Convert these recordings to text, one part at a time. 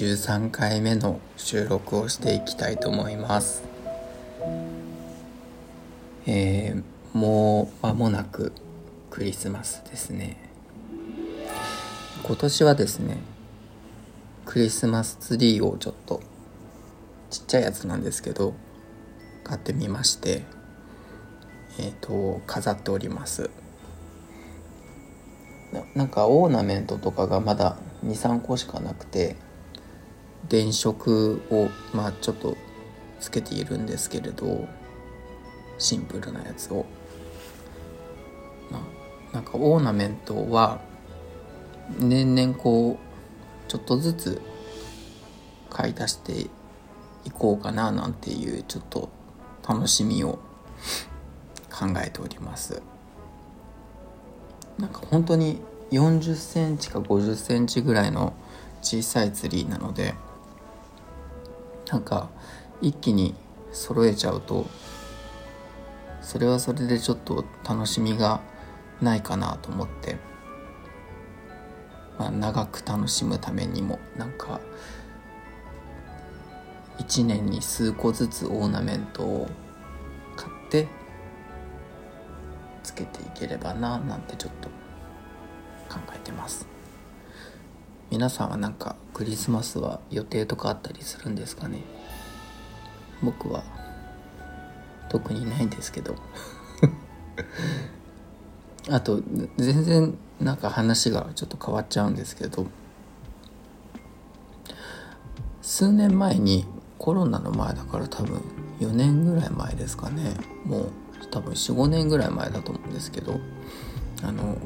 13回目の収録をしていきたいと思います。えー、もう間もなくクリスマスですね。今年はですねクリスマスツリーをちょっとちっちゃいやつなんですけど買ってみましてえっ、ー、と飾っております。なんかオーナメントとかがまだ23個しかなくて電飾をまあちょっとつけているんですけれどシンプルなやつを。まあなんかオーナメントは年々こうちょっとずつ買い足していこうかななんていうちょっと楽しみを 考えております。なんか本当に40センチか50センチぐらいの小さいツリーなのでなんか一気に揃えちゃうとそれはそれでちょっと楽しみがないかなと思って、まあ、長く楽しむためにもなんか1年に数個ずつオーナメントを買ってつけていければななんてちょっと考えてます。皆さんはなんかクリスマスは予定とかあったりするんですかね？僕は。特にないんですけど。あと全然なんか話がちょっと変わっちゃうんですけど。数年前にコロナの前だから多分4年ぐらい前ですかね。もう多分45年ぐらい前だと思うんですけど。あの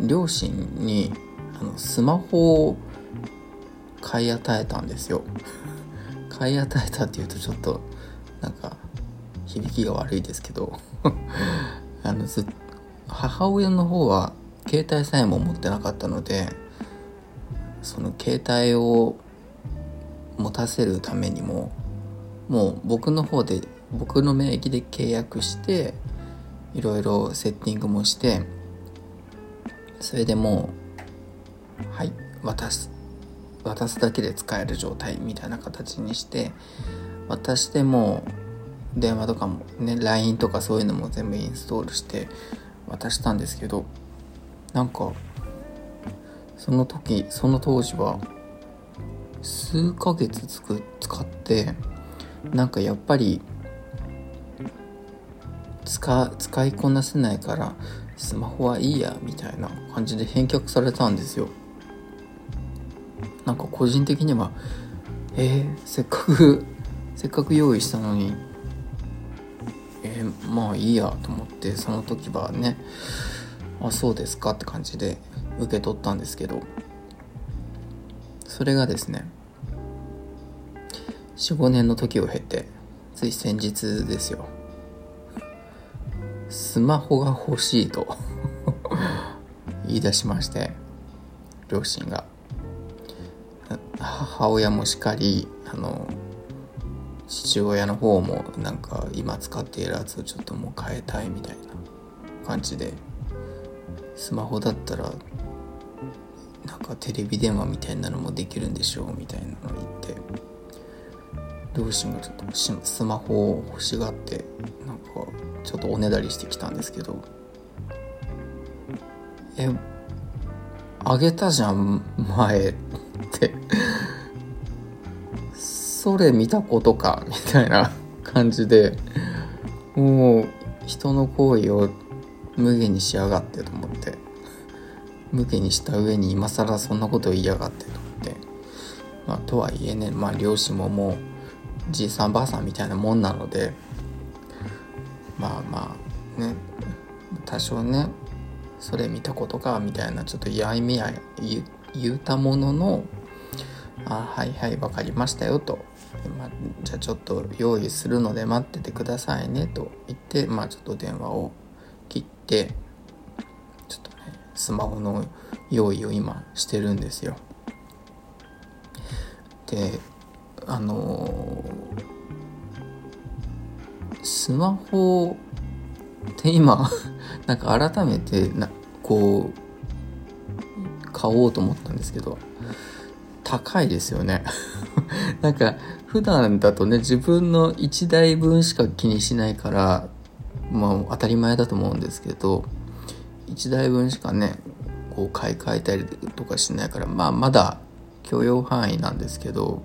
両親にあのスマホを買い与えたんですよ。買い与えたっていうとちょっとなんか響きが悪いですけど。あのず母親の方は携帯さえも持ってなかったのでその携帯を持たせるためにももう僕の方で僕の名義で契約していろいろセッティングもしてそれでもうはい渡す渡すだけで使える状態みたいな形にして渡しても電話とかもね LINE とかそういうのも全部インストールして渡したんですけどなんかその時その当時は数ヶ月つく使ってなんかやっぱり使使いこなせないからスマホはいいやみたいな感じで返却されたんですよ。なんか個人的にはえー、せっかく せっかく用意したのにえー、まあいいやと思ってその時はねあそうですかって感じで受け取ったんですけどそれがですね45年の時を経てつい先日ですよ。スマホが欲しいと 言い出しまして両親が。母親もしかりあの父親の方もなんか今使っているやつをちょっともう変えたいみたいな感じでスマホだったらなんかテレビ電話みたいなのもできるんでしょうみたいなの言って両親がちょっとスマホを欲しがってなんかちょっとおねだりしてきたんですけどえあげたじゃん前。それ見たことかみたいな感じでもう人の行為を無下にしやがってと思って。無下にした上に今更そんなことを言いやがってと思って。まあとはいえねまあ両親ももうじいさんばあさんみたいなもんなので。まあまあね多少ねそれ見たことかみたいなちょっとやいめや言うたもののあはいはい分かりましたよと、まあ、じゃあちょっと用意するので待っててくださいねと言ってまあちょっと電話を切ってちょっとねスマホの用意を今してるんですよ。であのー、スマホって今 なんか改めてなこう買おうと思ったんですけど高いですよね。なんか普段だとね自分の1台分しか気にしないからまあ当たり前だと思うんですけど1台分しかねこう買い替えたりとかしないからまあまだ許容範囲なんですけど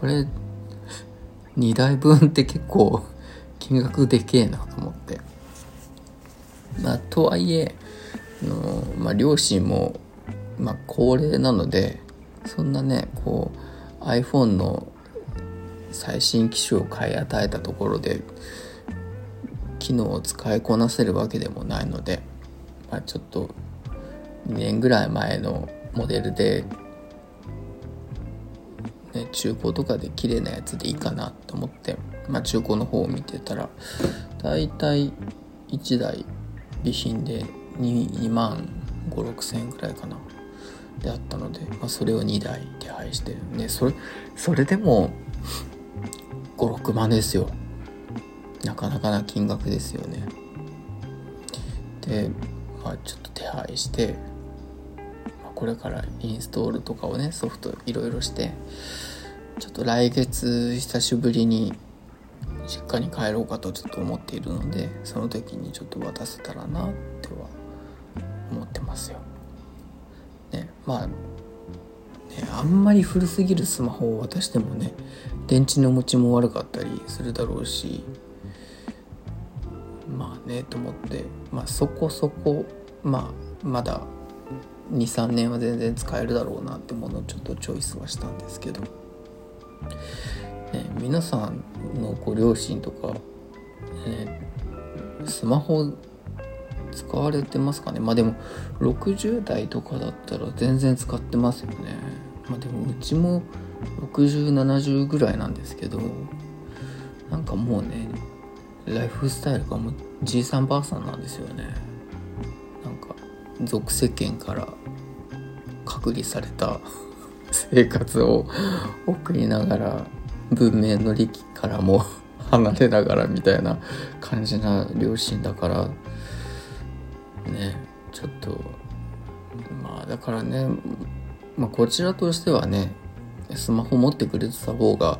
これ2台分って結構金額でけえなと思って。まあとはいえの、まあ、両親も、まあ、高齢なのでそんなねこう iPhone の最新機種を買い与えたところで機能を使いこなせるわけでもないので、まあ、ちょっと2年ぐらい前のモデルで、ね、中古とかで綺麗なやつでいいかなと思って、まあ、中古の方を見てたらだいたい1台備品で 2, 2万5 6千円ぐらいかな。であったので、まあ、それを2台手配してねそれそれでも56万ですよなかなかな金額ですよねで、まあ、ちょっと手配して、まあ、これからインストールとかをねソフトいろいろしてちょっと来月久しぶりに実家に帰ろうかとちょっと思っているのでその時にちょっと渡せたらなっては思ってますよ。ねまあねあんまり古すぎるスマホを渡してもね電池の持ちも悪かったりするだろうしまあねと思って、まあ、そこそこまあまだ23年は全然使えるだろうなってものをちょっとチョイスはしたんですけど、ね、皆さんのご両親とか、ね、スマホ使われてますかね。まあでも60代とかだったら全然使ってますよね。まあでもうちも6070ぐらいなんですけどなんかもうねライフスタイルがもうじいさんばあさんなんですよね。なんか俗世間から隔離された生活を送りながら文明の利器からも離れながらみたいな感じな両親だからねちょっとまあだからね、まあ、こちらとしてはねスマホ持ってくれてた方が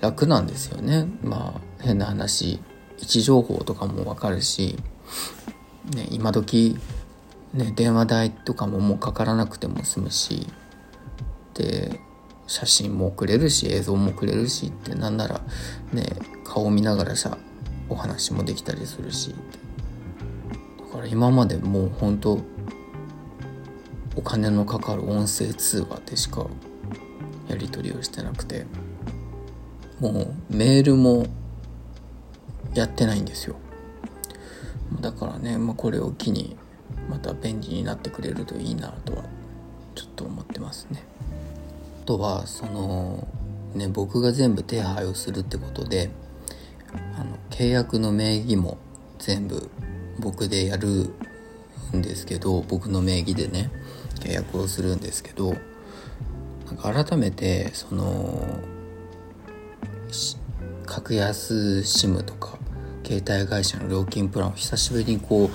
楽なんですよね。まあ変な話位置情報とかも分かるし、ね、今時ね電話代とかももうかからなくても済むしで写真も送れるし映像も送れるしってなんならね顔見ながらさお話もできたりするしから今までもう本当お金のかかる音声通話でしかやり取りをしてなくてもうメールもやってないんですよ。だからね、まあ、これを機にまた便利になってくれるといいなとはちょっと思ってますね。あとはそのね僕が全部手配をするってことであの契約の名義も全部僕でやるんですけど僕の名義でね契約をするんですけどなんか改めてその格安 SIM とか携帯会社の料金プランを久しぶりにこ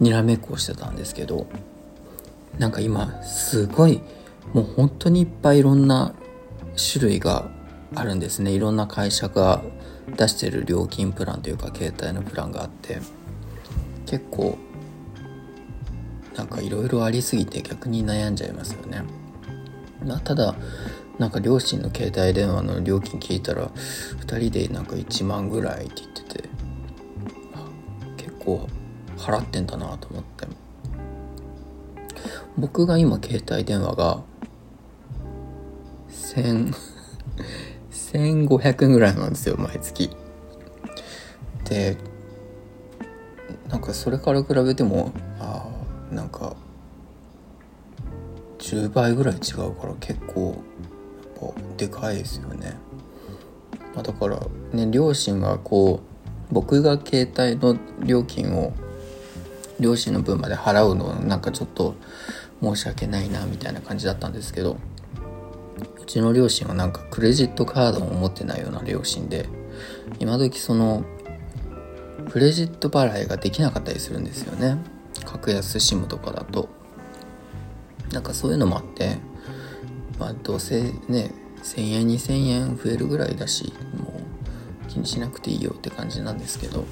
うにらめっこしてたんですけどなんか今すごいもう本当にいっぱいいろんな種類があるんですね。いろんな会社が出してる料金プランというか携帯のプランがあって。結構なんかいろいろありすぎて逆に悩んじゃいますよね。ま、ただなんか両親の携帯電話の料金聞いたら2人でなんか1万ぐらいって言ってて結構払ってんだなと思って僕が今携帯電話が1000 1500円ぐらいなんですよ毎月でなんかそれから比べてもあなんか10倍ぐらい違うから結構やっぱでかいですよね、まあ、だからね両親がこう僕が携帯の料金を両親の分まで払うのなんかちょっと申し訳ないなみたいな感じだったんですけどうちの両親はなんかクレジットカードも持ってないような両親で今時そのクレジット払いができなかったりするんですよね。格安 SIM とかだと。なんかそういうのもあってまあどうせね1000円2000円増えるぐらいだしもう気にしなくていいよって感じなんですけど。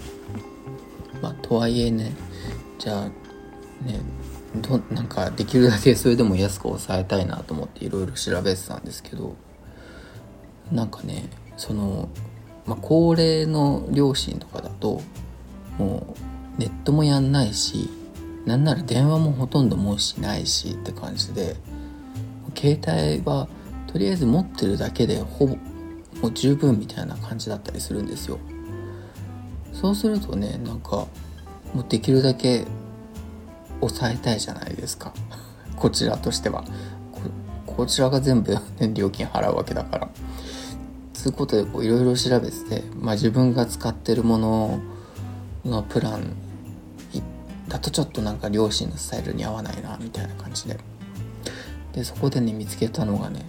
まあとはいえねじゃあねどなんかできるだけ それでも安く抑えたいなと思っていろいろ調べてたんですけど。なんかねその、まあ、高齢の両親とかだともうネットもやんないしなんなら電話もほとんどもうしないしって感じで携帯はとりあえず持ってるだけでほぼもう十分みたいな感じだったりするんですよ。そうするとねなんかもうできるだけ抑えたいじゃないですか。こちらとしては。こちらが全部、ね、料金払うわけだから。つうことでいろいろ調べてて、まあ、自分が使ってるもののプランだとちょっとなんか両親のスタイルに合わないなみたいな感じで。でそこでね見つけたのがね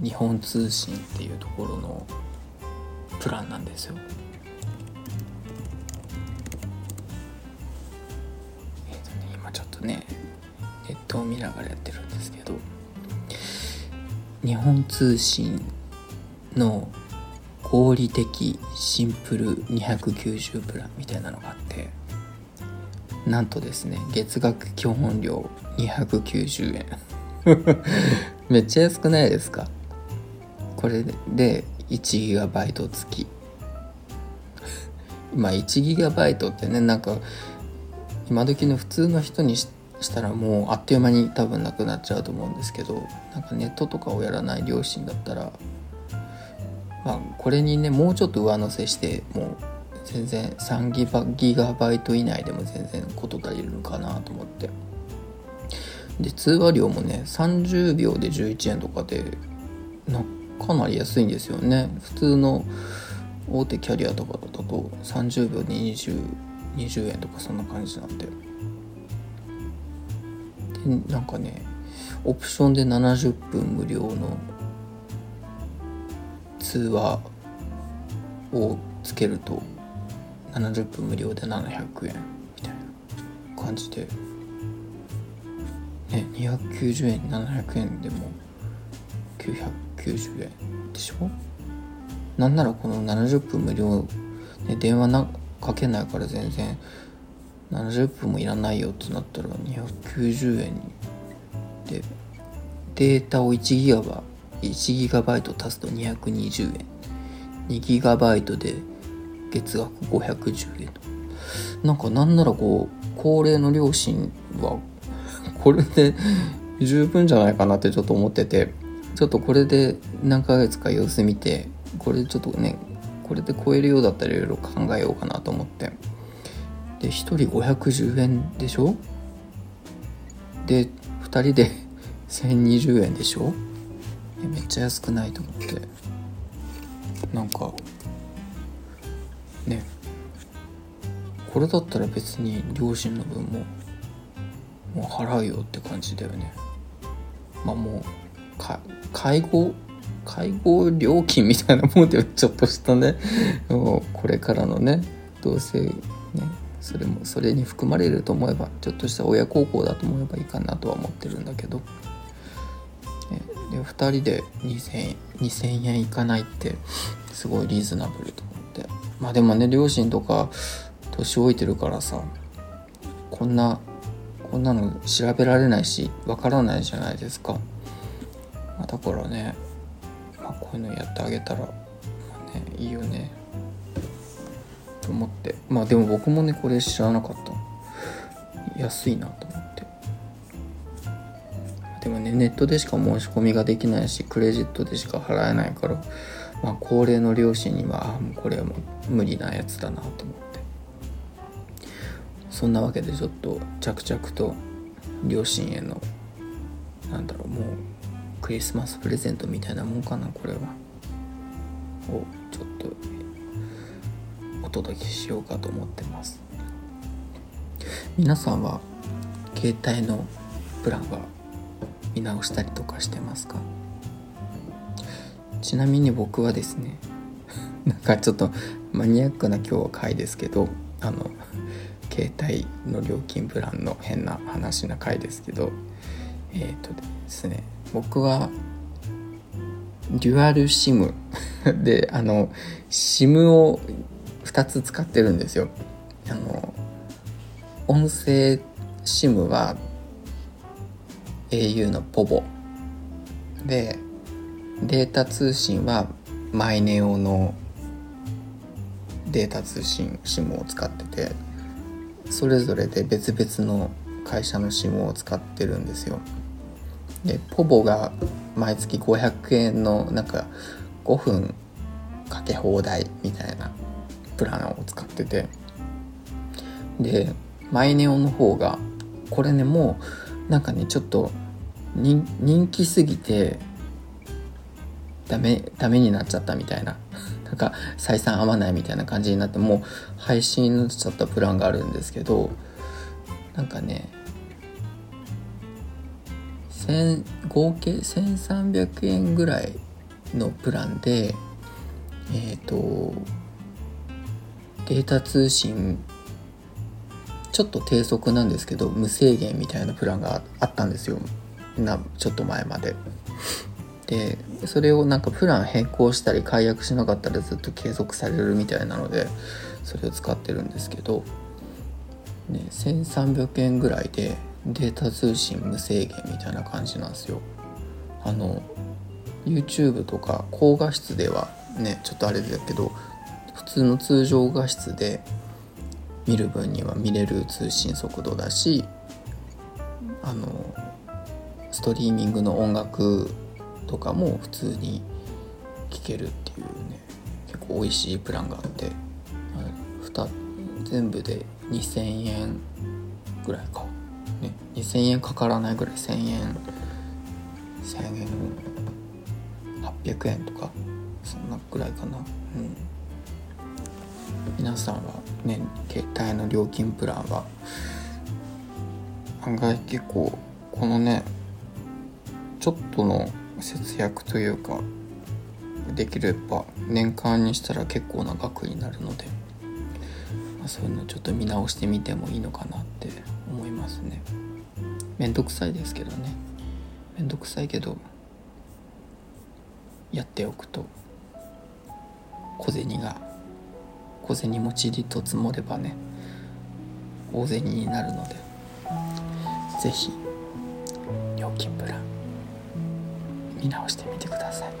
日本通信っていうところのプランなんですよ。えっ、ー、とね今ちょっとねネットを見ながらやってるんですけど日本通信の合理的シンプル290プランみたいなのがあってなんとですね月額基本料290円。めっちゃ安くないですか？これで 1GB 付き。今 1GB ってねなんか今時の普通の人にしたらもうあっという間に多分なくなっちゃうと思うんですけどなんかネットとかをやらない両親だったらまあこれにねもうちょっと上乗せしてもう全然3ギバギガバイト以内でも全然事足りるのかなと思って。で通話料もね30秒で11円とかでなかなり安いんですよね。普通の大手キャリアとかだと30秒で 20, 20円とかそんな感じなんで。でなんかねオプションで70分無料の通話をつけると70分無料で700円みたいな感じでね290円700円でも990円でしょ？なんならこの70分無料、ね、電話なかけないから全然70分もいらないよってなったら290円でデータを1ギガバ1ギガバイト足すと220円。2ギガバイトで月額510円と。なんかなんならこう高齢の両親は これで十分じゃないかなってちょっと思っててちょっとこれで何ヶ月か様子見てこれちょっとねこれで超えるようだったらいろいろ考えようかなと思って。で1人510円でしょ？で2人で1020円でしょ？めっちゃ安くないと思って。なんかね。これだったら別に両親の分ももう払うよって感じだよね。まあもう介護介護料金みたいなもんでちょっとしたね。これからのねどうせねそれもそれに含まれると思えばちょっとした親孝行だと思えばいいかなとは思ってるんだけど。2人で2000円2000円いかないってすごいリーズナブルと思って。まあでもね両親とか年老いてるからさこんなこんなの調べられないしわからないじゃないですか、まあ、だからね、まあ、こういうのやってあげたら、まあね、いいよね。と思って。まあでも僕もねこれ知らなかった。安いなとでもねネットでしか申し込みができないしクレジットでしか払えないからまあ高齢の両親にはあもうこれはもう無理なやつだなと思って。そんなわけでちょっと着々と両親へのなんだろうもうクリスマスプレゼントみたいなもんかなこれは。をちょっとお届けしようかと思ってます。皆さんは携帯のプランは見直したりとかしてますか？ちなみに僕はですね なんかちょっとマニアックな今日は回ですけどあの携帯の料金プランの変な話な回ですけどえっ、ー、とですね僕はデュアルシム であの SIM を2つ使ってるんですよ。あの音声 SIM は au のポボ。でデータ通信はマイネオのデータ通信 SIM を使っててそれぞれで別々の会社の SIM を使ってるんですよ。でポボが毎月500円のなんか5分かけ放題みたいなプランを使ってて。でマイネオの方がこれねもうなんかねちょっと人気すぎてダメダメになっちゃったみたいな。なんか採算合わないみたいな感じになってもう配信になっちゃったプランがあるんですけどなんかね合計1300円ぐらいのプランでえっ、ー、とデータ通信ちょっと低速なんですけど無制限みたいなプランがあったんですよなちょっと前まで。でそれをなんかプラン変更したり解約しなかったらずっと継続されるみたいなのでそれを使ってるんですけど、ね、1300円ぐらいでデータ通信無制限みたいな感じなんですよ。あの YouTube とか高画質ではねちょっとあれだけど普通の通常画質で見る分には見れる通信速度だしあのストリーミングの音楽とかも普通に聴けるっていうね結構美味しいプランがあって全部で2000円ぐらいか、ね、2000円かからないぐらい1000円1000円800円とかそんなぐらいかな。うん。皆さんはね携帯の料金プランは。案外結構このねちょっとの節約というかできれば年間にしたら結構な額になるので、まあ、そういうのちょっと見直してみてもいいのかなって思いますね。めんどくさいですけどね。めんどくさいけどやっておくと小銭が小銭持ちりと積もればね大銭になるので是非料金プラン見直してみてください。っ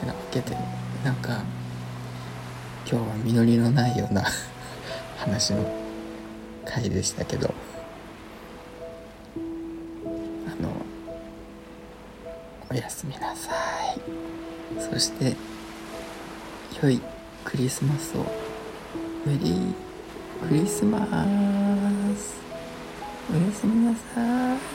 てなわけでなんか今日は実りのないような 話の回でしたけどあのおやすみなさいそして良いクリスマスを。メリークリスマス。おやすみなさい。